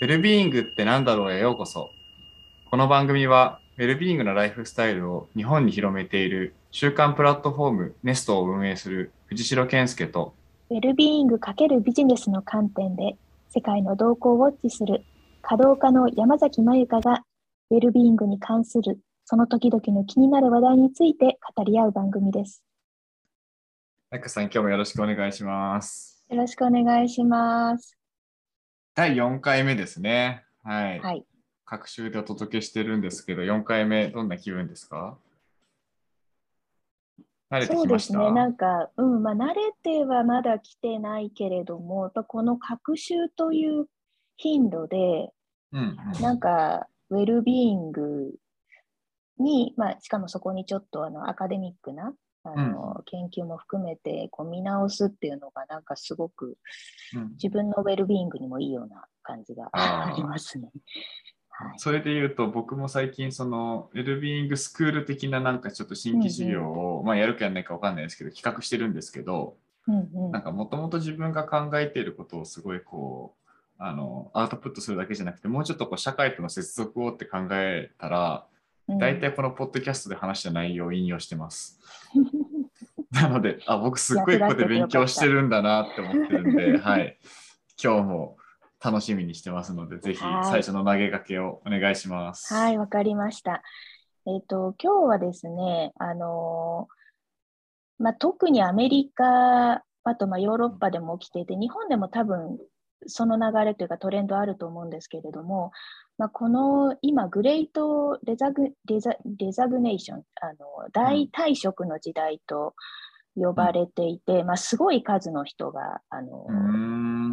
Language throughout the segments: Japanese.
ウェルビーイングって何だろうへようこそ。この番組は、ウェルビーイングのライフスタイルを日本に広めている週刊プラットフォームネストを運営する藤代健介と、ウェルビーイング×ビジネスの観点で世界の動向をウォッチする稼働家の山崎まゆかがウェルビーイングに関するその時々の気になる話題について語り合う番組です。マイカさん今日もよろしくお願いします。よろしくお願いします。第4回目ですね。はい。はい。各週でお届けしてるんですけど、4回目どんな気分ですか？慣れてそうですね。なんか、うん、まあ、慣れてはまだ来てないけれども、やっぱこの学習という頻度で、うんうんなんか、ウェルビーイングに、まあ、しかもそこにちょっとあのアカデミックなあの、研究も含めてこう見直すっていうのが、なんかすごくうん。自分のウェルビーイングにもいいような感じがありますね。はい、それで言うと、僕も最近、その、ウェルビーイングスクール的ななんかちょっと新規授業を、まあ、やるかやらないかわかんないですけど、企画してるんですけど、うんうん。なんかもともと自分が考えていることをすごいこう、あの、アウトプットするだけじゃなくて、もうちょっとこう、社会との接続をって考えたら、うん大体このポッドキャストで話した内容を引用してます。なので、あ、僕すっごいここで勉強してるんだなって思ってるんで、はい。今日も楽しみにしてますので、ぜひはい最初の投げかけをお願いします。はい、わかりました。えっ、と、今日はですね、あのーまあ、特にアメリカ、あとまあヨーロッパでも起きていて、日本でも多分その流れというかトレンドあると思うんですけれども、まあ、この今、グレートレザグレザレザグネーション、あの大退職の時代と呼ばれていて、まあ、すごい数の人があの。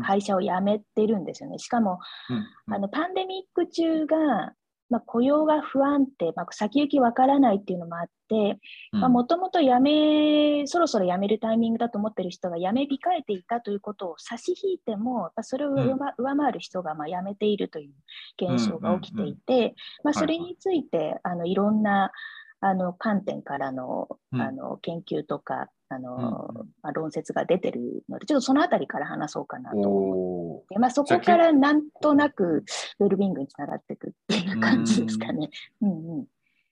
会社を辞めてるんですよね。しかも、うんあのパンデミック中が、まあ、雇用が不安定、まあ、先行きわからないっていうのもあって、うん。もともと辞め、そろそろ辞めるタイミングだと思ってる人が辞め控えていたということを差し引いても、まあそれを上,、上回る人がまあ辞めているという現象が起きていて、まあ、それについて、あのいろんなあの観点からのうん。あの研究とか、あのうんまあ、論説が出てるので、ちょっとそのあたりから話そうかなと思おー。でまあ、そこからなんとなくウェルビングにつながっていくっていう感じですかね。うんうん、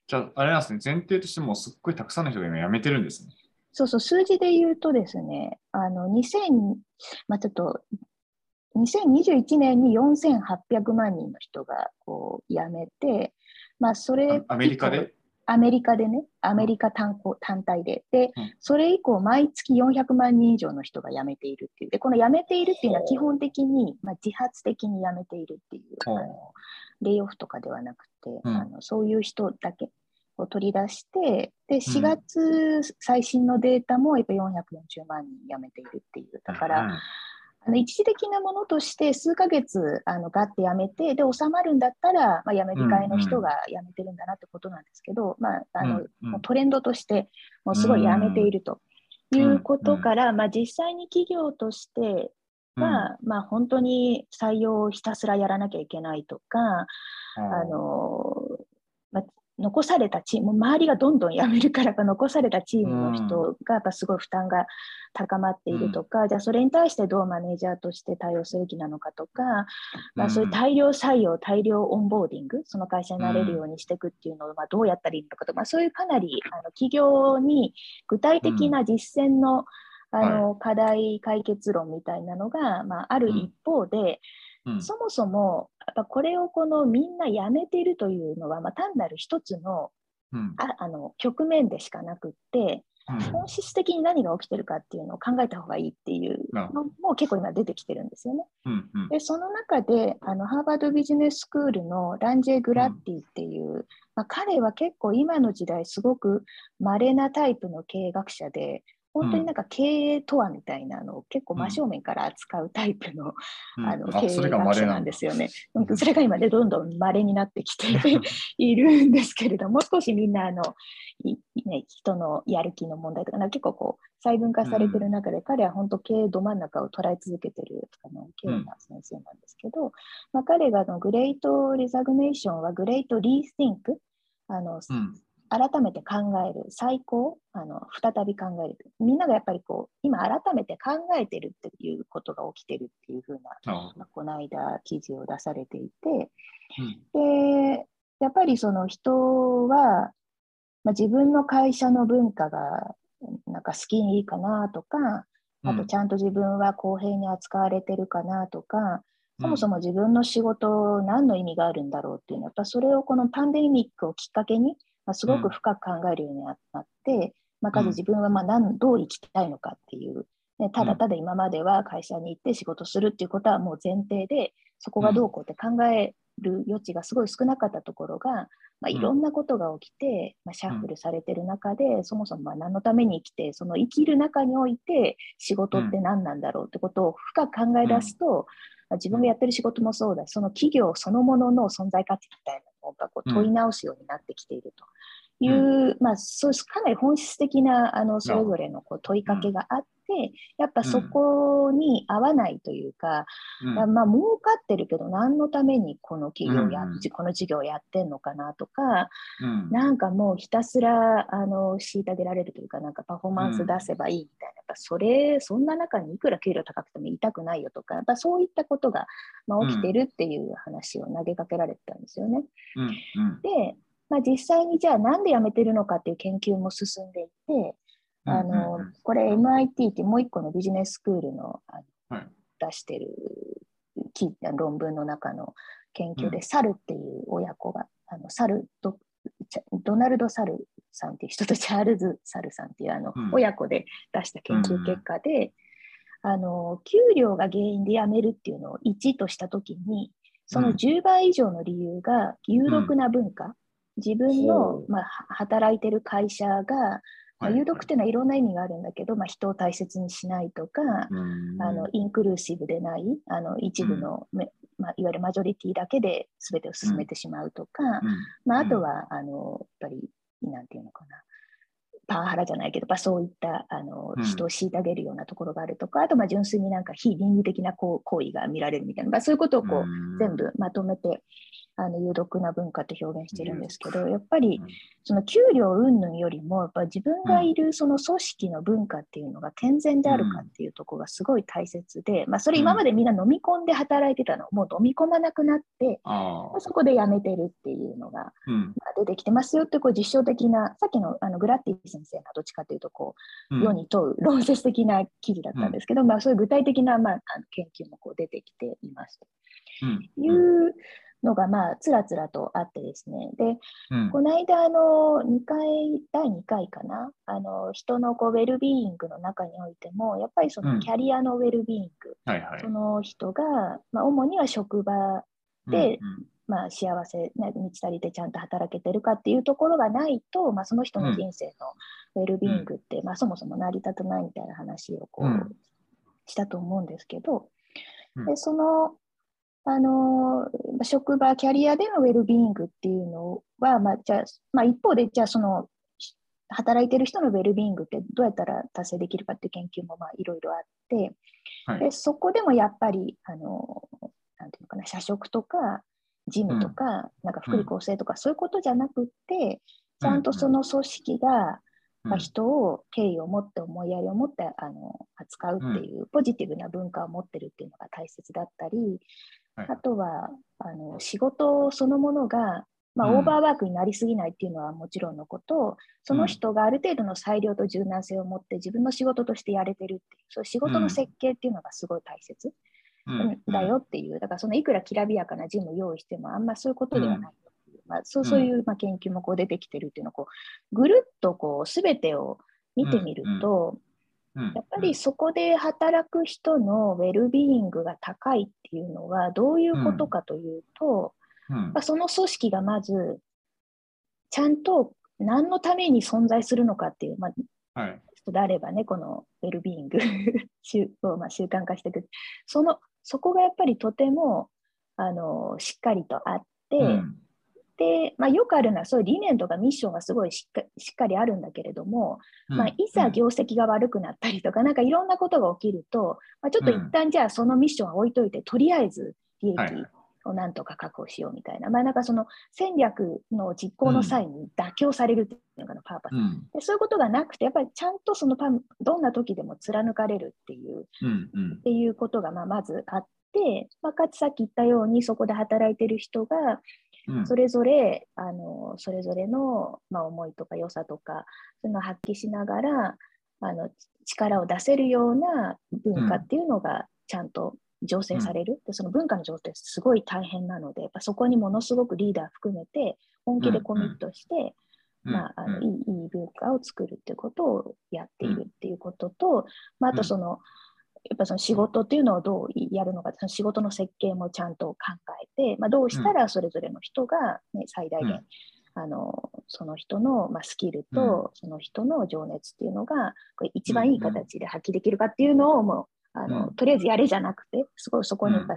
じゃあ、あれなんですね、前提としてもすっごいたくさんの人が今辞めてるんですね。そうそう、数字で言うとですね、あの2000、まあ、ちょっと2021年に4800万人の人がこう辞めて、まあ、それあアメリカで？アメリカでね、アメリカ単行単体で。でうん、それ以降、毎月400万人以上の人が辞めているっていう。で、この辞めているっていうのは基本的に、まあ、自発的に辞めているっていうあのレイオフとかではなくて、うん。あのそういう人だけを取り出して、で、4月最新のデータもやっぱ440万人辞めているっていう。だから、うんあの一時的なものとして数ヶ月あのガッてやめてで収まるんだったら、まあ、やめ控えの人がやめてるんだなってことなんですけど、トレンドとしてもうすごいやめているということから、まあ、実際に企業としては、まあ、本当に採用をひたすらやらなきゃいけないとか、うんあのまあ、残されたチーム、周りがどんどん辞めるからか、残されたチームの人がやっぱすごい負担が高まっているとか、じゃあそれに対してどうマネージャーとして対応すべきなのかとか、まあ、そういう大量採用、大量オンボーディング、その会社になれるようにしていくっていうのを、まあ、どうやったらいいのかとか、まあ、そういうかなりあの企業に具体的な実践の,、あの課題解決論みたいなのが、まあ、ある一方で、うん。そもそもやっぱこれをこのみんなやめているというのは、まあ、単なる一つのうん。ああの局面でしかなくってうん。本質的に何が起きてるかっていうのを考えた方がいいっていうのも結構今出てきてるんですよね。うんうん。でその中であのハーバードビジネススクールのランジェ・グラッティっていう、まあ、彼は結構今の時代すごく稀なタイプの経営学者で本当になんか経営とはみたいなのを結構真正面から扱うタイプの,、うん。あの経営あそれが学者なんですよね。うんそれが今でどんどん稀になってきているんですけれども、少しみんなあのいね、人のやる気の問題とか、結構こう細分化されてる中で、彼は本当経営ど真ん中を捉え続けてるあの経営な先生なんですけど、まあ、彼があのグレートリザグネーションはグレートリーシンク、あのうん改めて考える、再考、あの再び考える。みんながやっぱりこう、今改めて考えてるっていうことが起きてるっていうふうな、あまあ、この間記事を出されていて、うん。で、やっぱりその人は、まあ、自分の会社の文化がなんか好きにいいかなとか、あとちゃんと自分は公平に扱われてるかなとか、そもそも自分の仕事何の意味があるんだろうっていうのは、やっぱそれをこのパンデミックをきっかけに、まあ、すごく深く考えるようになって、まあ、まず自分はまあ何どう生きたいのかっていう、ね、ただただ今までは会社に行って仕事するっていうことはもう前提で、そこがどうこうって考える余地がすごい少なかったところが、まあ、いろんなことが起きて、まあ、シャッフルされてる中で、そもそもまあ何のために生きて、その生きる中において仕事って何なんだろうってことを深く考え出すと、まあ自分がやってる仕事もそうだ。し、その企業そのものの存在価値みたいなのがこう問い直すようになってきていると。いう、まあ、そうかなり本質的なあのそれぞれのこう問いかけがあって、やっぱそこに合わないというか、うん。まあ、儲かってるけど、何のためにこの企業や、うんうんこの事業をやってんのかなとか、うん。なんかもうひたすらあの虐げられるというか、なんかパフォーマンス出せばいいみたいな、やっぱそれ、そんな中にいくら給料高くても痛くないよとか、やっぱそういったことが、まあ、起きてるっていう話を投げかけられてたんですよね。で、まあ、実際にじゃあなんで辞めてるのかっていう研究も進んでいて、あのうんこれ MIT ってもう一個のビジネススクールのあのはい。出してるき論文の中の研究で、うん。サルっていう親子が、あのサルドドナルド・サルさんっていう人とチャールズ・サルさんっていうあの、うん。親子で出した研究結果で、あの給料が原因で辞めるっていうのを1としたときに、その10倍以上の理由が有毒な文化、自分のまあ、は働いてる会社が、ま有毒っていうのはいろんな意味があるんだけど、まあ、人を大切にしないとか、うん。あのインクルーシブでないあの一部の、めまあ、いわゆるマジョリティだけで全てを進めてしまうとか、うん。まあ、あとうんは、あのやっぱりなんていうのかなパワハラじゃないけど、まあ、そういったあのうん。人を虐げるようなところがあるとか、あとまあ純粋になんか非倫理的なこう行為が見られるみたいな、まあ、そういうことをこう、うん。全部まとめてあの有毒な文化って表現してるんですけど、やっぱりその給料云々よりも、やっぱ自分がいるその組織の文化っていうのが健全であるかっていうところがすごい大切で、まあ、それ今までみんな飲み込んで働いてたのをもう飲み込まなくなって、そこで辞めてるっていうのが出てきてますよってこう実証的な、さっきのあのグラッティ先生がどっちかというとこう、うん。世に問う論説的な記事だったんですけど、まあ、そういう具体的な、まあ、研究もこう出てきています。とうん。いうのが、まあ、つらつらとあってですね。で、うん。この間、あの、2回、第2回かな、あの、人のこうウェルビーイングの中においても、やっぱりそうん。のキャリアのウェルビーイング、はいはい。その人が、まあ、主には職場でまあ、幸せ、ね、満ち足りてちゃんと働けてるかっていうところがないと、まあ、その人の人生のウェルビーイングって、まあ、そもそも成り立たないみたいな話をこう、うん。したと思うんですけど、うん。でその、あのー職場、キャリアでのウェルビーイングっていうのは、まあじゃあまあ、一方で、じゃあそのし働いてる人のウェルビーイングってどうやったら達成できるかっていう研究もまあいろいろあって、はい。でそこでもやっぱり、あのなんていうのかな、社食とか、ジムとか、なんか福利厚生とか、そういうことじゃなくって、ちゃんとその組織が、まあ、人を敬意を持って思いやりを持ってあの扱うっていうポジティブな文化を持ってるっていうのが大切だったり、はい。あとはあの仕事そのものが、まあ、うん。オーバーワークになりすぎないっていうのはもちろんのこと、その人がある程度の裁量と柔軟性を持って自分の仕事としてやれてるっていうそういう仕事の設計っていうのがすごい大切、うん。だよっていうだからそのいくらきらびやかなジムを用意してもあんまそういうことではないいう、まあ、そうそういうまあ研究もこう出てきてるっていうのをこうぐるっとこう全てを見てみると、うんやっぱりそこで働く人のウェルビーイングが高いっていうのはどういうことかというと、うん。まあその組織がまずちゃんと何のために存在するのかっていう、まあ、はい。人であればね、このウェルビーイング 習をまあ習慣化していく。その、そこがやっぱりとても、あの、しっかりとあって、うんで、まあ、よくあるのは、そういう理念とかミッションがすごいしっかしっかりあるんだけれども、まあ、いざ業績が悪くなったりとか、なんかいろんなことが起きると、まあ、ちょっと一旦じゃあそのミッションは置いといて、とりあえず利益はいはい。をなんとか確保しようみたいな、まあ、なんかその戦略の実行の際に妥協されるっていうのかな、パーパス。うん。でそういうことがなくて、やっぱりちゃんとそのパンどんな時でも貫かれるっていううんうん。っていうことがまあまずあって、まあ、かつさっき言ったようにそこで働いてる人がうん。それぞれ、あのそれぞれの、まあ、思いとか良さとかそういうのを発揮しながらあの力を出せるような文化っていうのがちゃんと醸成される、でその文化の醸成すごい大変なのでやっぱそこにものすごくリーダー含めて本気でコミットして、うん。まあ、あのいい文化を作るっていうことをやっているっていうことと、まあ、あとその、やっぱその仕事っていうのをどうやるのか、その仕事の設計もちゃんと考えて、まあ、どうしたらそれぞれの人が、ね、最大限、うん。あのその人の、まあ、スキルとその人の情熱っていうのがこれ一番いい形で発揮できるかっていうのをもうあの、うん。とりあえずやれじゃなくてすごいそこにやっぱ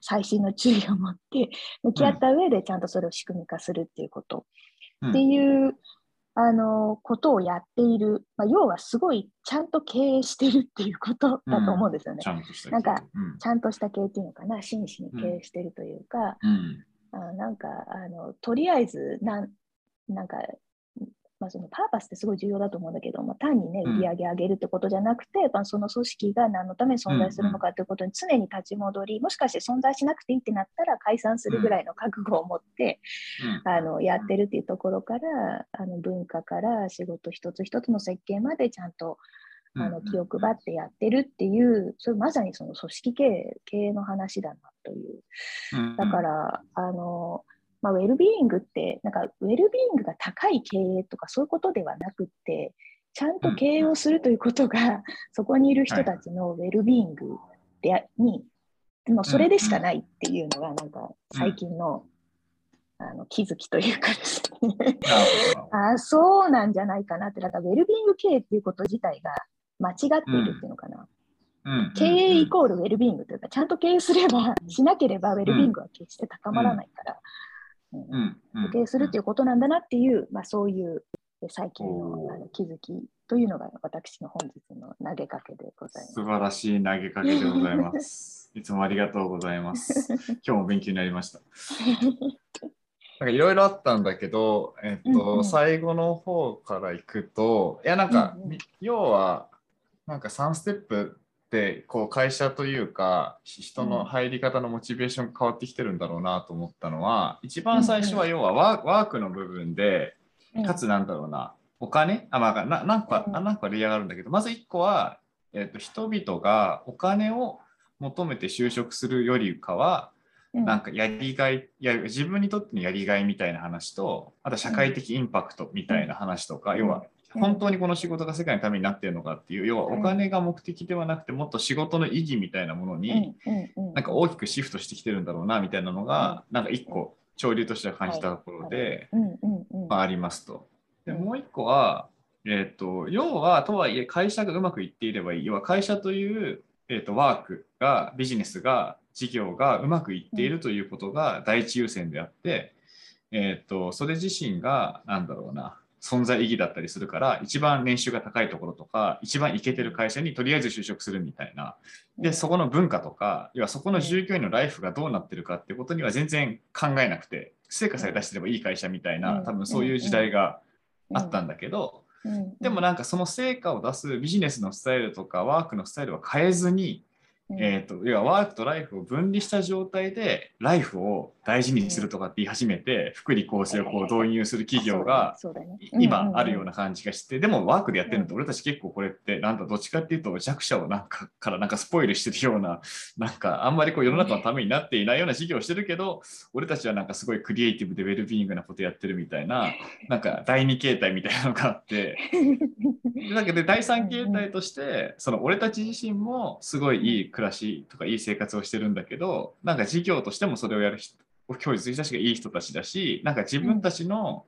細心の注意を持って向き合った上でちゃんとそれを仕組み化するっていうことうんっていう、あのことをやっている、まあ、要はすごいちゃんと経営してるっていうことだと思うんですよね。ちゃんなんかうん。ちゃんとした経営っていうのかな、真摯に経営してるというか、うん。あなんかあのとりあえずなんなんか、まあ、そのパーパスってすごい重要だと思うんだけど、まあ、単にねうん。売り上げ上げるってことじゃなくて、まあ、その組織が何のために存在するのかということに常に立ち戻り、もしかして存在しなくていいってなったら解散するぐらいの覚悟を持って、うん。あのやってるっていうところからあの文化から仕事一つ一つの設計までちゃんとあの気を配ってやってるっていう、それまさにその組織経営経営の話だなという。うん。だから、あのまあ、ウェルビーイングってなんかウェルビーイングが高い経営とかそういうことではなくってちゃんと経営をするということが、そこにいる人たちのウェルビーイングで、にもうそれでしかないっていうのがなんか最近の,、あの気づきというかですね。なるほど。あそうなんじゃないかなって。だからウェルビーイング経営っていうこと自体が間違っているっていうのかな、うん。経営イコールウェルビーイングというかちゃんと経営すればしなければウェルビーイングは決して高まらないから、うんうんうん経営するっていうことなんだなっていう、まあ、そういうえ最近のあの気づきというのが私の本日の投げかけでございます。素晴らしい投げかけでございます。いつもありがとうございます。今日も勉強になりました。なんかいろいろあったんだけど、えっと、うんうん最後の方からいくと、いやなんか、うんうん要は、なんか3ステップでこう会社というか人の入り方のモチベーションが変わってきてるんだろうなと思ったのは、一番最初は要はワークの部分で、かつなんだろうな、お金？あ、まあ、な何個か、うん。あ何個かレイヤーがあるんだけど、まず1個は、えっと人々がお金を求めて就職するよりかは、うん。なんかやりがいや自分にとってのやりがいみたいな話とあと社会的インパクトみたいな話とか、うん。要はうん本当にこの仕事が世界のためになっているのかっていう要はお金が目的ではなくてもっと仕事の意義みたいなものになんか大きくシフトしてきてるんだろうなみたいなのがなんか一個潮流としては感じたところで、まあ、ありますと。でうん。もう一個は、えー、と要はとはいえ会社がうまくいっていればいい。要は会社という、えー、とワークがビジネスが事業がうまくいっているということが第一優先であって、えー、とそれ自身がなんだろうな存在意義だったりするから一番年収が高いところとか一番イケてる会社にとりあえず就職するみたいな。でそこの文化とか要はそこの従業員のライフがどうなってるかっていうことには全然考えなくて成果さえ出してればいい会社みたいな多分そういう時代があったんだけどでもなんかその成果を出すビジネスのスタイルとかワークのスタイルは変えずにうん。えー、と要はワークとライフを分離した状態でライフを大事にするとかって言い始めて福利厚生をこう導入する企業が今あるような感じがしてでもワークでやってるのって俺たち結構これってなんだどっちかっていうと弱者をなんかからなんかスポイルしてるような なんかあんまりこう世の中のためになっていないような事業をしてるけど俺たちはなんかすごいクリエイティブでウェルビーイングなことやってるみたいな なんか第二形態みたいなのがあって でだけど第三形態としてその俺たち自身もすごいいい暮らしとかいい生活をしてるんだけどなんか事業としてもそれをやる人享受する人たちがいい人たちだしなんか自分たちの、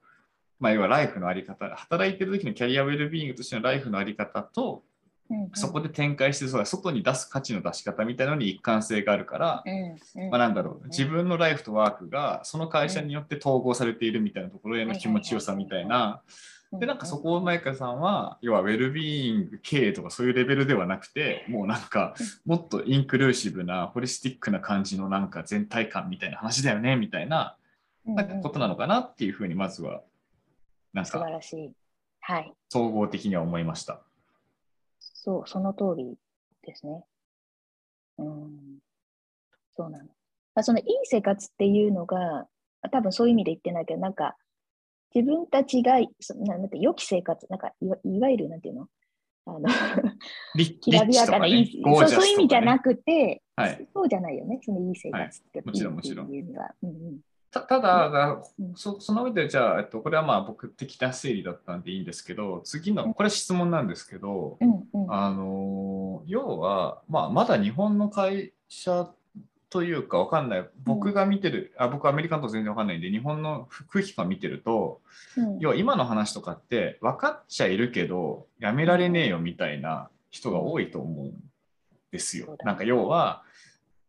まあ、要はライフのあり方働いてる時のキャリアウェルビーイングとしてのライフのあり方とそこで展開してそ外に出す価値の出し方みたいなのに一貫性があるから、まあ、なんだろう自分のライフとワークがその会社によって統合されているみたいなところへの気持ちよさみたいな。でなんかそこをマイカさんは要はウェルビーイング経営とかそういうレベルではなくてもうなんかもっとインクルーシブなホリスティックな感じのなんか全体感みたいな話だよねみたいななんかことなのかなっていうふうにまずはなん素晴からしい。はい。総合的には思いました。そう、その通りですね。うん。そうなの。あそのいい生活っていうのが、多分そういう意味で言ってないけど、なんか、自分たちが、そなんて良き生活、なんかいわいわゆるなんていうの？あの きらびやかな、いい、そうそういう意味じゃなくて、はい、そうじゃないよね、そのいい生活って、は。い、もちろんもちろん。いうんうん。たただ、うん、そその上でじゃあ、えっと、これはまあ僕的な整理だったんでいいんですけど次のこれ質問なんですけど、うんうん、あの要は、まあ、まだ日本の会社というかわかんない。僕が見てる、あ僕アメリカと全然わかんないんで日本の空気感見てると、要は今の話とかって分かっちゃいるけどやめられねえよみたいな人が多いと思うんですよ。なんか要は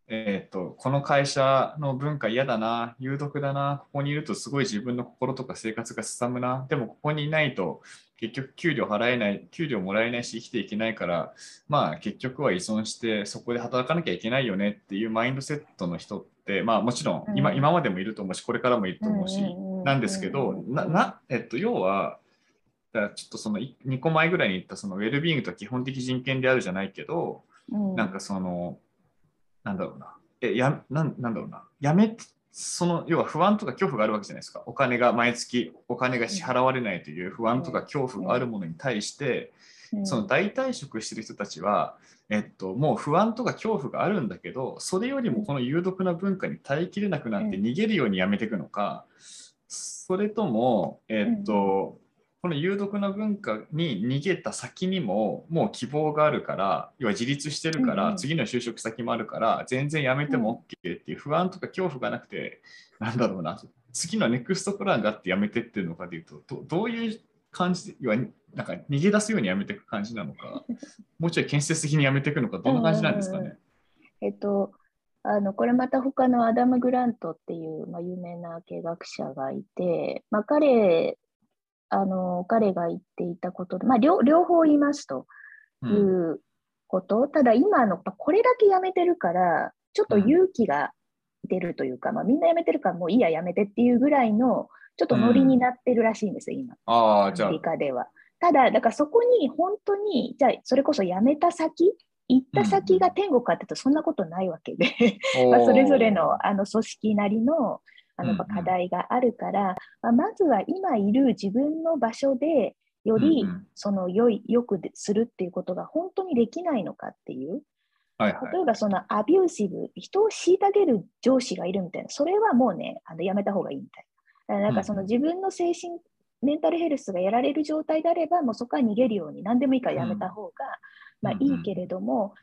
えーと、この会社の文化嫌だな、有毒だな、ここにいるとすごい自分の心とか生活がすさむな、でもここにいないと結局給料払えない、給料もらえないし生きていけないから、まあ結局は依存してそこで働かなきゃいけないよねっていうマインドセットの人って、まあもちろん今,、今までもいると思うし、これからもいると思うし、なんですけど、ななえっと、要は、ちょっとその2個前ぐらいに言ったそのウェルビーイングとは基本的人権であるじゃないけど、なんかその、なんだろうな、えやなんなんだろうな、やめその要は不安とか恐怖があるわけじゃないですか。お金が毎月お金が支払われないという不安とか恐怖があるものに対して、その代替職してる人たちは、えっと、もう不安とか恐怖があるんだけど、それよりもこの有毒な文化に耐えきれなくなって逃げるようにやめていくのか、それとも、えっと、この有毒な文化に逃げた先にももう希望があるから要は自立してるから、次の就職先もあるから全然やめても OK っていう不安とか恐怖がなくてなんだろうな次のネクストプランがあってやめてってるのかでいうとどどういう感じで要はなんか逃げ出すようにやめていく感じなのか もうちょい建設的にやめていくのかどんな感じなんですかね？えっとあのこれまた他のアダム・グラントっていう、まあ、有名な経営学者がいて、まあ、彼あの彼が言っていたことで、まあ、両両方言いますということ、うん、ただ今のこれだけやめてるからちょっと勇気が出るというか、うん、まあ、みんなやめてるからもういいややめてっていうぐらいのちょっとノリになってるらしいんですよ、今アメリカでは。ただだからそこに本当にじゃあそれこそやめた先行った先が天国かっていうとそんなことないわけで。まあそれぞれのあの組織なりのあの課題があるから、まあ、まずは今いる自分の場所でよりその良い良くするっていうことが本当にできないのかっていう。はいはい、例えばそのアビューシブ、人を虐げる上司がいるみたいな、それはもうね、あのやめた方がいいみたいな。なんかその自分の精神、メンタルヘルスがやられる状態であれば、もうそこは逃げるように、何でもいいからやめた方が、まあ、いいけれども、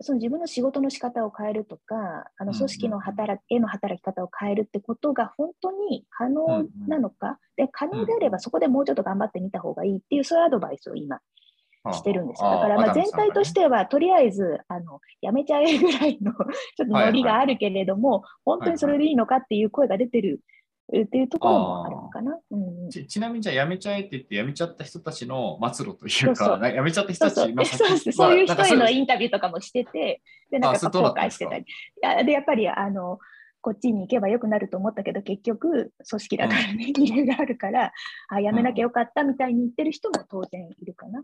その自分の仕事の仕方を変えるとか、あの組織の働き、への働き方を変えるってことが本当に可能なのか、で可能であればそこでもうちょっと頑張ってみた方がいいっていう、そういうアドバイスを今してるんです。よ。だからまあ全体としては、とりあえずあのやめちゃえぐらいの ちょっとノリがあるけれども、本当にそれでいいのかっていう声が出てるっていうところもあるのかな。うんちちなみにじゃあやめちゃえって言ってやめちゃった人たちの末路というか、そうそうやめちゃった人たちのそうそうそういう人へのインタビューとかもしてて、でなんか後悔してたり。やでやっぱりあのこっちに行けばよくなると思ったけど結局組織だからね、理由があるからあやめなきゃよかったみたいに言ってる人も当然いるかな。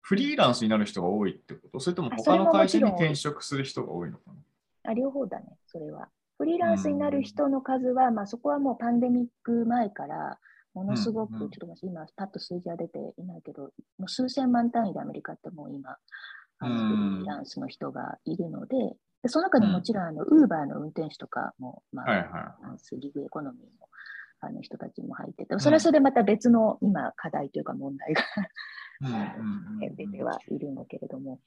フリーランスになる人が多いってこと？それとも他の会社に転職する人が多いのかな？あ両方だね、それは。フリーランスになる人の数は、まあ、そこはもうパンデミック前からものすごく、ちょっと今、パッと数字は出ていないけど、もう数千万単位でアメリカってもう今、あのフリーランスの人がいるので、でその中でもちろん、あの、ウーバーの運転手とかも、まあ、はいはい、ギグエコノミーのあの人たちも入ってて、それはそれでまた別の今、課題というか問題が 出てはいるんだけれども。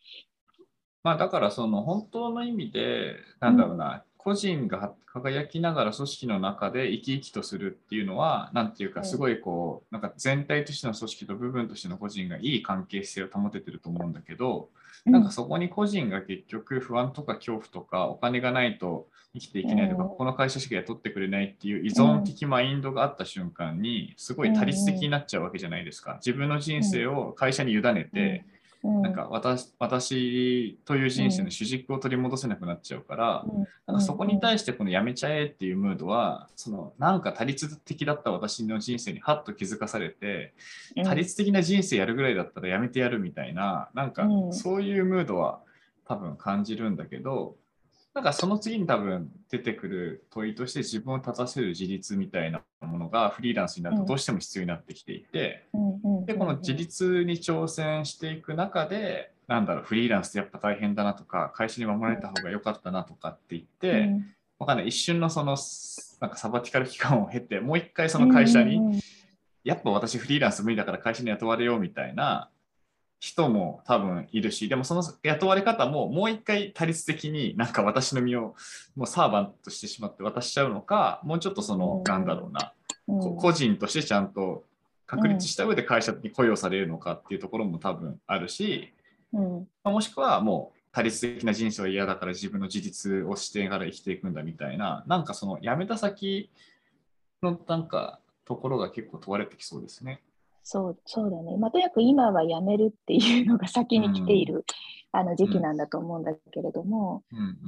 まあ、だからその本当の意味で、なんだろうな、個人が輝きながら組織の中で生き生きとするっていうのは何ていうかすごいこうなんか全体としての組織と部分としての個人がいい関係性を保ててると思うんだけどなんかそこに個人が結局不安とか恐怖とかお金がないと生きていけないとかこの会社しか雇ってくれないっていう依存的マインドがあった瞬間にすごい他律的になっちゃうわけじゃないですか。自分の人生を会社に委ねてなんか私私という人生の主軸を取り戻せなくなっちゃうから、なんかそこに対してこのやめちゃえっていうムードはそのなんか他律的だった私の人生にハッと気づかされて他律的な人生やるぐらいだったらやめてやるみたいななんかそういうムードは多分感じるんだけどなんかその次に多分出てくる問いとして自分を立たせる自立みたいなものがフリーランスになるとどうしても必要になってきていて、でこの自立に挑戦していく中でなんだろうフリーランスってやっぱ大変だなとか会社に守られた方が良かったなとかって言って、わかんない。一瞬のそのなんかサバティカル期間を経てもう一回その会社に、やっぱ私フリーランス無理だから会社に雇われようみたいな人も多分いるし、でもその雇われ方ももう一回多律的になんか私の身をもうサーバントしてしまって渡しちゃうのか、もうちょっとその、なんだろうな、個人としてちゃんと確立した上で会社に雇用されるのかっていうところも多分あるし、うん。もしくはもう多律的な人生は嫌だから自分の自立をしてから生きていくんだみたいな、なんかその辞めた先のなんかところが結構問われてきそうですね。そうそうだね、まあ、とにかく今はやめるっていうのが先に来ている、うん、あの時期なんだと思うんだけれども、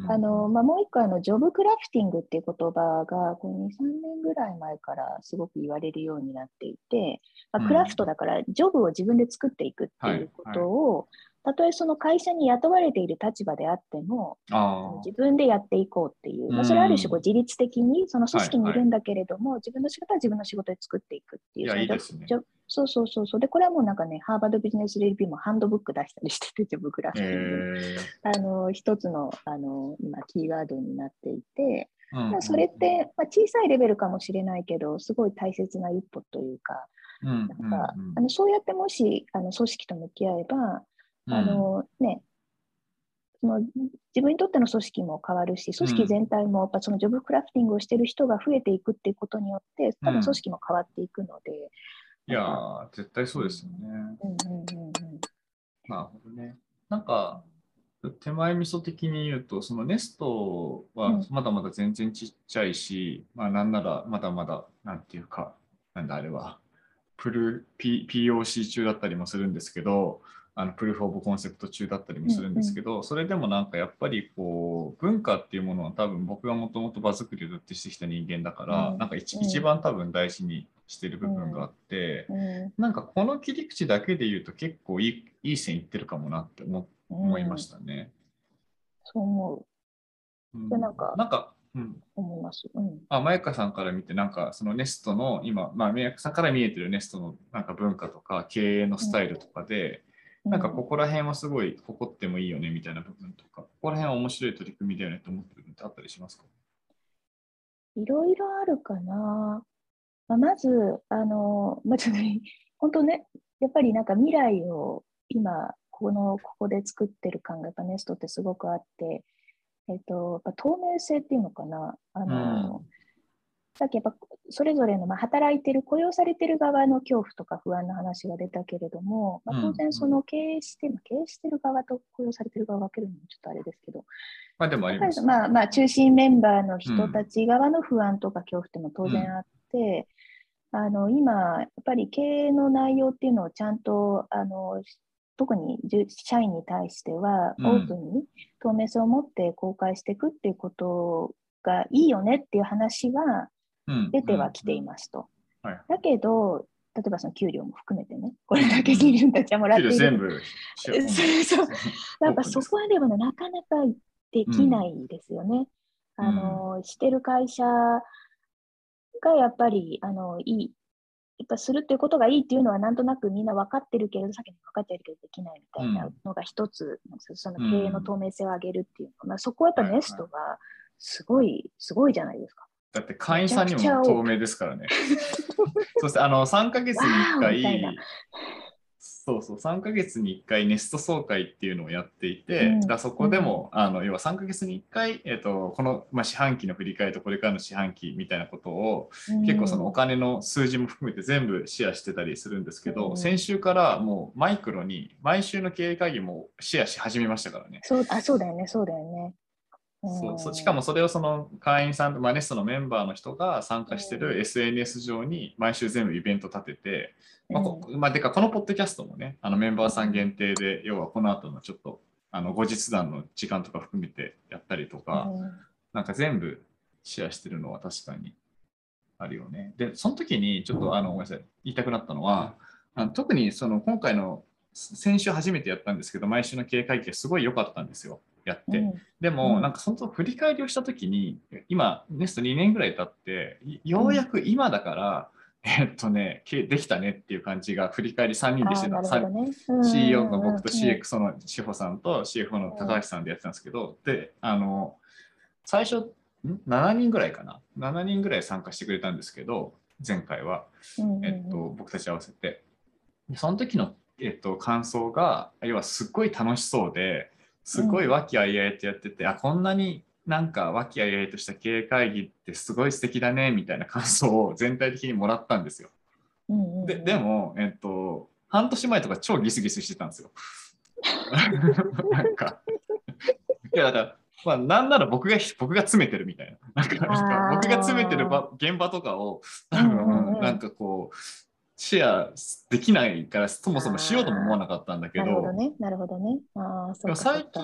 あのまあ、もう一個あの、ジョブクラフティングっていう言葉がこ2、3年ぐらい前からすごく言われるようになっていて、まあ、クラフトだからジョブを自分で作っていくっていうことを、たとえその会社に雇われている立場であっても、自分でやっていこうっていう、まあ、それある種こう自律的にその組織にいるんだけれども、はいはい、自分の仕事は自分の仕事で作っていくっていう。いいね、そうそうそうそう。で、これはもうなんかね、ハーバードビジネスレビューもハンドブック出したりしてて、ジョブクラフティ。あの、一つの、あの、今、キーワードになっていて、うんうん、それって、まあ、小さいレベルかもしれないけど、すごい大切な一歩というか、なんか、あのそうやってもしあの組織と向き合えば、あのね、その自分にとっての組織も変わるし、組織全体もやっぱそのジョブクラフティングをしている人が増えていくっていうことによって、多分組織も変わっていくので。いやー、絶対そうですよね。うんうんうんうん、なるほどね。なんか、手前味噌的に言うと、そのネストはまだまだ全然ちっちゃいし、うん、まあなんならまだまだ、なんていうか、なんだあれは、プル、P、POC 中だったりもするんですけど、あのプルーフ・オブ・コンセプト中だったりもするんですけど、それでもなんかやっぱりこう文化っていうものは多分僕がもともと場作りをずっとしてきた人間だから、うん、なんか一,、一番多分大事にしてる部分があって、なんかこの切り口だけで言うと結構いいいい線いってるかもなって思,、思いましたね。そう思う。でなんかなんかうん、思います。うん、あ、まゆかさんから見て、なんかそのネストの今、まあ、まゆかさんから見えてるネストのなんか文化とか経営のスタイルとかで、なんかここら辺はすごい誇ってもいいよねみたいな部分とか、ここら辺は面白い取り組みだよねと思ってる部分ってあったりしますか？いろいろあるかな。まあ、まず、あの、まあ、ちょっと本当ね、やっぱりなんか未来を今、この、ここで作ってる感がやっぱネストってすごくあって、えっと、やっぱ透明性っていうのかな。あの、うんさっきやっぱそれぞれの、まあ、働いてる、雇用されてる側の恐怖とか不安の話が出たけれども、まあ、当然その経営して、うん、経営してる側と雇用されてる側を分けるのもちょっとあれですけど、まあでもあります、まあ、まあ中心メンバーの人たち側の不安とか恐怖っていうのも当然あって、うん、あの今、やっぱり経営の内容っていうのをちゃんとあの特に社員に対してはオープンに透明性を持って公開していくっていうことがいいよねっていう話は出てはきていますと。だけど、例えばその給料も含めてね、これだけ自分たちはもらっている。全部。そうそう。やっぱそこはでもね、なかなかできないですよね。うん、あの、してる会社がやっぱり、あの、いい。やっぱするっていうことがいいっていうのはなんとなくみんな分かってるけれど、先に分かってるけどできないみたいなのが一つ、うん、その経営の透明性を上げるっていうの、まあ、そこはやっぱネストがすごい、すごいじゃないですか。だって会員さんにも透明ですからね。そしてあの3ヶ月に1回、そうそう、3ヶ月に1回ネスト総会っていうのをやっていて、うん、だそこでも、うん、あの要は3ヶ月に1回、えーと、この、まあ、四半期の振り返りとこれからの四半期みたいなことを、うん、結構そのお金の数字も含めて全部シェアしてたりするんですけど、先週からもうマイクロに毎週の経営会議もシェアし始めましたからね。そうあそうだよね、そうだよね。そうそうしかもそれをその会員さん、まあ、ネストのメンバーの人が参加してる SNS 上に毎週全部イベント立てて、まあこまあ、でかこのポッドキャストもねあのメンバーさん限定で要はこの後のちょっとあの後日談の時間とか含めてやったりとか、なんか全部シェアしてるのは確かにあるよね。でその時にちょっとあのごめんなさい言いたくなったのはあの特にその今回の先週初めてやったんですけど毎週の経営会計すごい良かったんですよ。やって。うんでも、うんなんかその振り返りをしたときに、今、ネスト2年ぐらい経って、ようやく今だから、えっとね、けできたねっていう感じが振り返り3人でしてた。ね。うん CEO の僕とうん CX の志保さんと CFO の高橋さんでやってたんですけど、で、あの、最初、ん？7人ぐらいかな？7人ぐらい参加してくれたんですけど、前回は。えっと、僕たち合わせて。でその時の、えっと、感想が、要はすっごい楽しそうで、すごい和気あいあいとやってて、あ、こんなになんか和気あいあいとした経営会議ってすごい素敵だね、みたいな感想を全体的にもらったんですよ。うんうんうんででも、えっと、半年前とか超ギスギスしてたんですよ。なんか、いやだから、まあ、なんなら僕が僕が詰めてるみたいな。なんか僕が詰めてる場現場とかを、多うんうんうん分なんかこう、シェアできないから、そもそもしようとも思わなかったんだけど、なるほどね。なるほどね。あ最近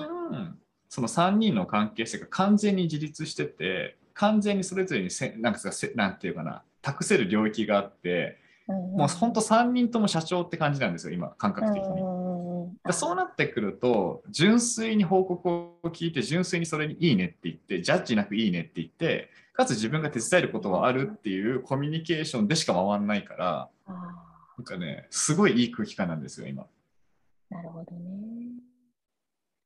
その3人の関係性が完全に自立してて、完全にそれぞれにせなんかせなんていうかな、託せる領域があって、もう本当3人とも社長って感じなんですよ、今、感覚的に。にでそうなってくると、純粋に報告を聞いて、純粋にそれにいいねって言って、ジャッジなくいいねって言って、かつ自分が手伝えることはあるっていうコミュニケーションでしか回らないから、あなんかね、すごいいい空気感なんですよ、今。ーなるほどね。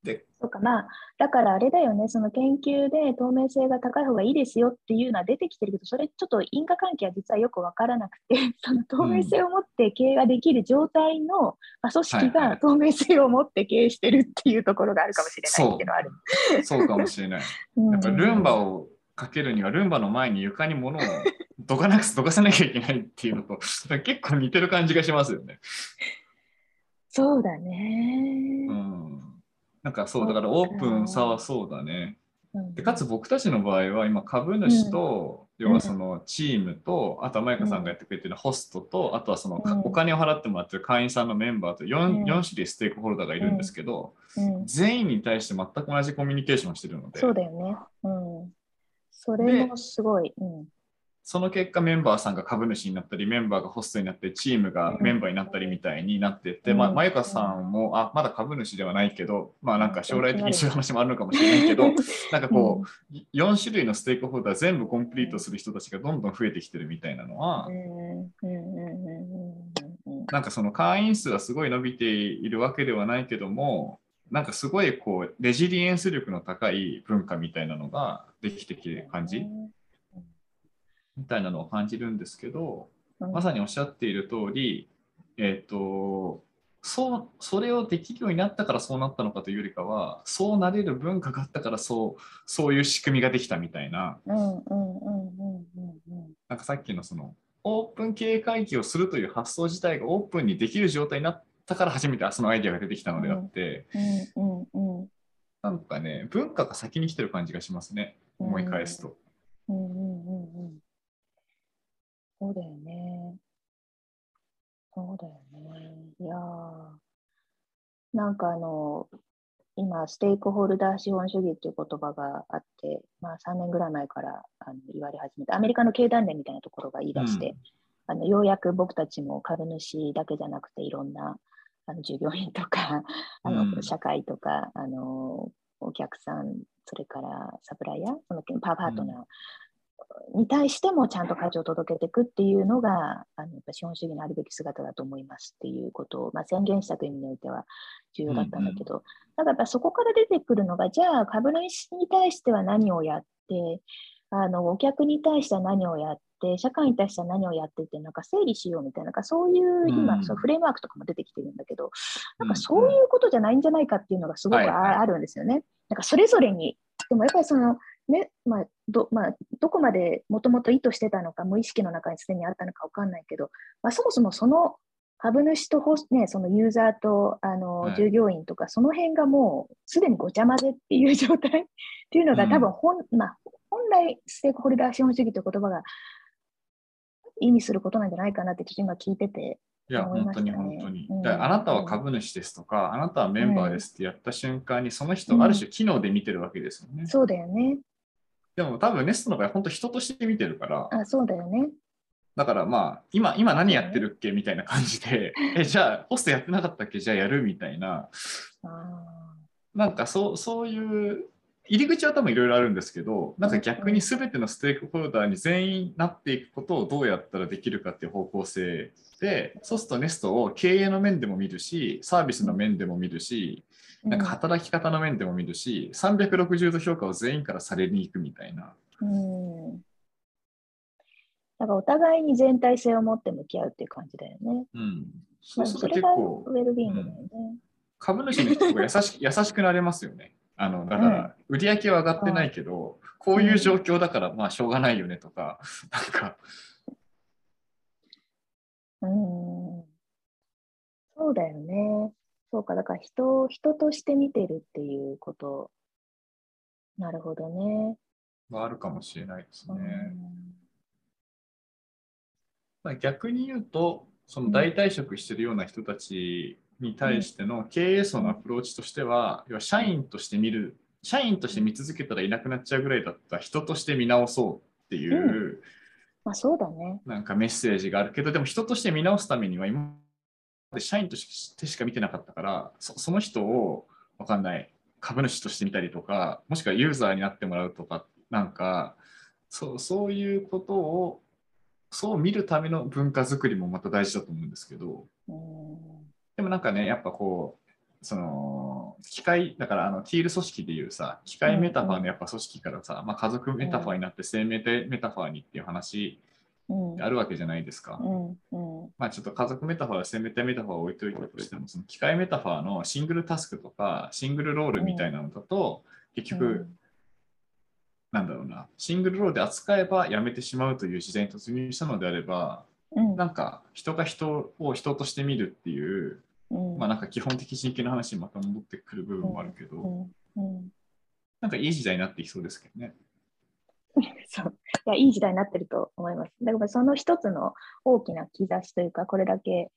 で、そうか、まあ、だからあれだよね、その研究で透明性が高い方がいいですよっていうのは出てきてるけど、それちょっと因果関係は実はよくわからなくて、その透明性を持って経営ができる状態の、まあ、組織が透明性を持って経営してるっていうところがあるかもしれないっていうのはある。そうかもしれない。うんやっぱルンバをかけるには、ルンバの前に床に物を どかなくどかさなきゃいけないっていうのと、結構似てる感じがしますよね。そうだね。うん。なんかそう、だからオープンさはそうだね。うんでかつ僕たちの場合は今株主と、要はそのチームと、あとはマイカさんがやってくれてるホストと、あとはそのお金を払ってもらってる会員さんのメンバーと 4,、うん4種類ステークホルダーがいるんですけど、うん全員に対して全く同じコミュニケーションをしてるので、そうだよね。うん。それもすごい。うん。その結果メンバーさんが株主になったり、メンバーがホストになって、チームがメンバーになったりみたいになってって、うん。まあ、マユカさんも、あ、まだ株主ではないけど、まあなんか将来的にそういう話もあるのかもしれないけど、なんかこう、4種類のステークホルダー全部コンプリートする人たちがどんどん増えてきてるみたいなのはう、ん。うん。うん。うん。うん。うん。なんかその会員数はすごい伸びているわけではないけども、なんかすごいこう、レジリエンス力の高い文化みたいなのができてきてる感じ？みたいなのを感じるんですけど、うん。まさにおっしゃっている通り、えっ、と、そう、それをできるようになったからそうなったのかというよりかは、そうなれる文化があったからそう、そういう仕組みができたみたいな、うんうんうんうんうんうん。なんかさっきのその、オープン経営会議をするという発想自体がオープンにできる状態になったから初めてそのアイデアが出てきたのであって、うんうんうんなんかね、文化が先に来てる感じがしますね、思い返すと。うんうんうんうんそうだよね。そうだよね。いやーなんかあの、今、ステークホルダー資本主義っていう言葉があって、まあ3年ぐらい前からあの言われ始めた、アメリカの経団連みたいなところが言い出して、うんあのようやく僕たちも株主だけじゃなくていろんなあの従業員とか あの、うん。社会とかあのお客さんそれからサプライヤーそのパパートナーに対してもちゃんと価値を届けていくっていうのがあのやっぱ資本主義のあるべき姿だと思いますっていうことを、まあ、宣言したという意味においては重要だったんだけど、だからやっぱそこから出てくるのがじゃあ株主に対しては何をやってあのお客に対しては何をやって、社会に対しては何をやってって、なんか整理しようみたいな、なんかそういう今、うん。そのフレームワークとかも出てきてるんだけど、なんかうんそういうことじゃないんじゃないかっていうのがすごくあ,、るんですよね。なんかそれぞれに、でもやっぱりその、ねまあどまあ、どこまでもともと意図してたのか、無意識の中にすでにあったのか分かんないけど、まあ、そもそもその株主とホス、ね、そのユーザーとあの、はい。従業員とか、その辺がもうすでにごちゃ混ぜっていう状態っていうのが、うん。多分本,、まあ、本来、ステークホルダー資本主義という言葉が意味することなんじゃないかなって、ちょっと今聞いてて、いや、本当に本当に。うんだからあなたは株主ですとか、あなたはメンバーですってやった瞬間に、その人うんある種機能で見てるわけですよね。そうだよね。でも多分ネストの場合、本当人として見てるから、あそうだよね。だからまあ、今、今何やってるっけみたいな感じで、え、じゃあ、ホストやってなかったっけ？じゃあやるみたいな、あなんかそうそういう入り口は多分いろいろあるんですけど、なんか逆に全てのステークホルダーに全員なっていくことをどうやったらできるかっていう方向性で、そうするとネストを経営の面でも見るし、サービスの面でも見るし、なんか働き方の面でも見るし、360度評価を全員からされに行くみたいな。うん。だからお互いに全体性を持って向き合うっていう感じだよね。うん。まそうすると結構ウェルビーイングだよね。株主の人が優し 優しくなれますよね。あのだから売り上げは上がってないけど、こういう状況だからまあしょうがないよねとか、なんか、うん。そうだよね。そうか、だから人を人として見てるっていうこと。なるほどね。はあるかもしれないですうね。んまあ逆に言うと、その代替職してるような人たちに対しての経営層のアプローチとしては、要は社員として見る、社員として見続けたらいなくなっちゃうぐらいだった人として見直そうっていう、まあそうだね。なんかメッセージがあるけど、でも人として見直すためには今まで社員としてしか見てなかったから、そその人をわかんない株主として見たりとか、もしくはユーザーになってもらうとか、なんかそうそういうことをそう見るための文化づくりもまた大事だと思うんですけど、うん。でもなんかね、やっぱこう、その機械だからあのティール組織でいうさ機械メタファーのやっぱ組織からさ、まあ、家族メタファーになって生命体メタファーにっていう話うん。あるわけじゃないですか。まあちょっと家族メタファー、生命体メタファーを置いといたとしても、その機械メタファーのシングルタスクとか、シングルロールみたいなのだと、結局、なんだろうな、シングルロールで扱えばやめてしまうという時代に突入したのであれば、うん。なんか人が人を人として見るっていう、うん。まあなんか基本的人権の話にまた戻ってくる部分もあるけど、うん。うん。なんかいい時代になってきそうですけどね。そう。いや、いい時代になってると思います。だからその一つの大きな兆しというか、これだけ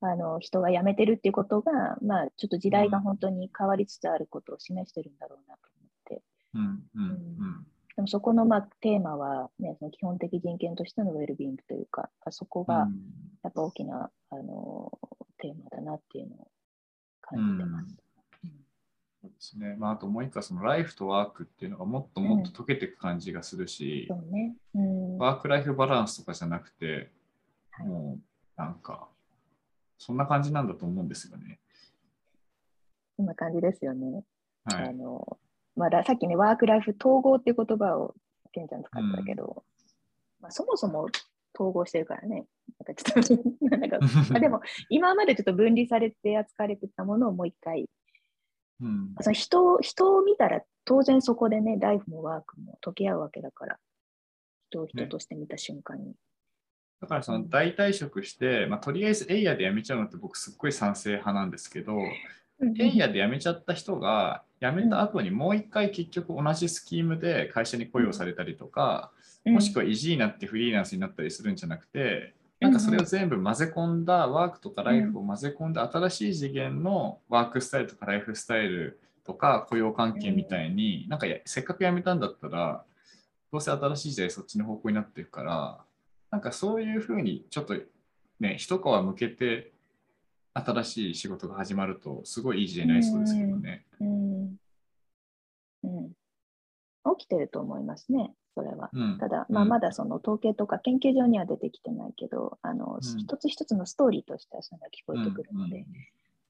あの人が辞めてるっていうことが、まあ、ちょっと時代が本当に変わりつつあることを示してるんだろうなと思って。うんうんうん。でもそこの、まあ、テーマは、ね、その基本的人権としてのウェルビーイングというか、そこがうんやっぱ大きな、あのテーマだなっていうのを感じてます。そうですね。まあ、あともう一個、そのライフとワークっていうのがもっともっと溶けていく感じがするし、そうね。うん。ワークライフバランスとかじゃなくて、はいもうなんか、そんな感じなんだと思うんですよね。そんな感じですよね。はい。あのまださっきね、ワークライフ統合っていう言葉をケンちゃん使ってたけど、まあ、そもそも統合してるからね。なんかちょっとなんか あでも今までちょっと分離されて扱われてたものをもう一回、うん。その人を人を見たら当然そこでね、ライフもワークも溶け合うわけだから、人を人として見た瞬間に。だからその代替職して、まあ、とりあえずエイヤで辞めちゃうのって僕すっごい賛成派なんですけど、エイヤで辞めちゃった人が辞めた後にもう一回結局同じスキームで会社に雇用されたりとか、もしくは意地になってフリーランスになったりするんじゃなくて、なんかそれを全部混ぜ込んだワークとかライフを混ぜ込んだ新しい次元のワークスタイルとかライフスタイルとか雇用関係みたいに、なんかやせっかく辞めたんだったら、どうせ新しい時代そっちの方向になっていくから、なんかそういうふうにちょっとね、一皮向けて新しい仕事が始まると、すごいいい時代になりそうですけどね。うん。うん、起きてると思いますね、それは。うん。ただ、まあ、うん。まだその統計とか研究上には出てきてないけど、あのうん一つ一つのストーリーとしてはそ聞こえてくるのうんで、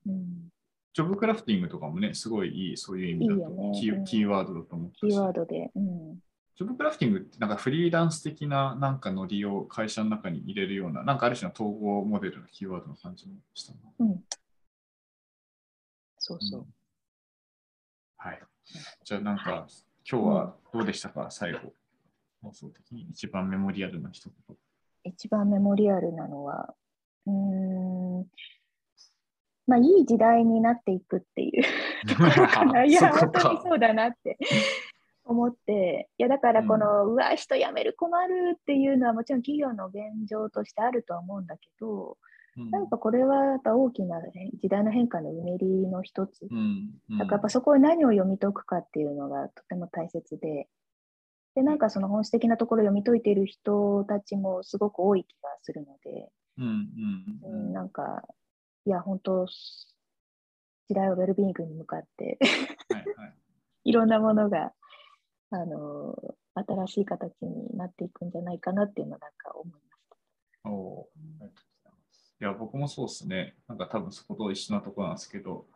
うん。ジョブクラフティングとかもね、すごいいい、そういう意味だといいよね。キーワードだと思ったし。キーワードで、うん、ジョブクラフティングってなんかフリーランス的ななんかノリを会社の中に入れるような、なんかある種の統合モデルのキーワードの感じもしたな。うん。そうそう。はい。じゃあなんか、今日はどうでしたか、最後。放送的に一番メモリアルな一言。一番メモリアルなのは、うーん、まあ、いい時代になっていくっていう ところかな。いや、本か当にそうだなって思って、いや、だからこの、うわ、人辞める、困るっていうのはもちろん企業の現状としてあるとは思うんだけど、うんなんかこれはやっぱ大きなね時代の変化のうねりの一つ。だからやっぱそこを何を読み解くかっていうのがとても大切で、で、なんかその本質的なところを読み解いている人たちもすごく多い気がするので、なんか、いや、本当、時代はウェルビーイングに向かって。はいはい。いろんなものがあの新しい形になっていくんじゃないかなっていうのはなんか思いました。おいや、僕もそうですね。なんか多分そこと一緒なところなんですけど、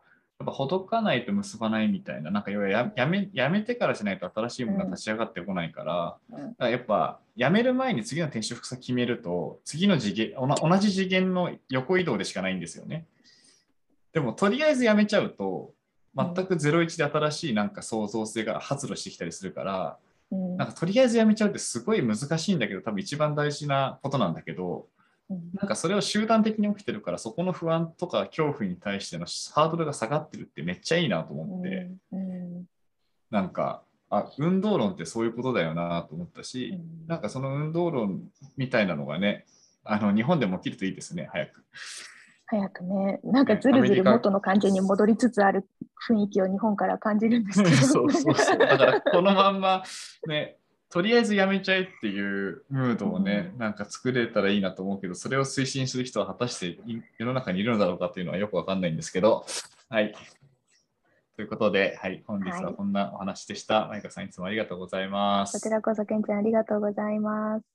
やっぱほどかないと結ばないみたいな、なんか要はややめやめてからじゃないと新しいものが立ち上がってこないから、うんだからやっぱ辞める前に次の転職先決めると、次の次元、おな同じ次元の横移動でしかないんですよね。でも、とりあえず辞めちゃうと、全く01で新しいなんか創造性が発露してきたりするから、うんなんかとりあえず辞めちゃうってすごい難しいんだけど、多分一番大事なことなんだけど、うんなんかそれを集団的に起きてるから、そこの不安とか恐怖に対してのハードルが下がってるってめっちゃいいなと思って、うんなんか、あ、運動論ってそういうことだよなと思ったうし、んなんかその運動論みたいなのがね、あの日本でも起きるといいですね、早く。早くね、なんかずるずる元の感じに戻りつつある雰囲気を日本から感じるんですけど。そうそうそう。だからこのまんまね、とりあえずやめちゃえっていうムードをね、うんなんか作れたらいいなと思うけど、それを推進する人は果たしてい世の中にいるのだろうかっていうのはよくわかんないんですけど、はい。ということで、はい、本日はこんなお話でした。マイカさんいつもありがとうございます。こちらこそ、けんちゃんありがとうございます。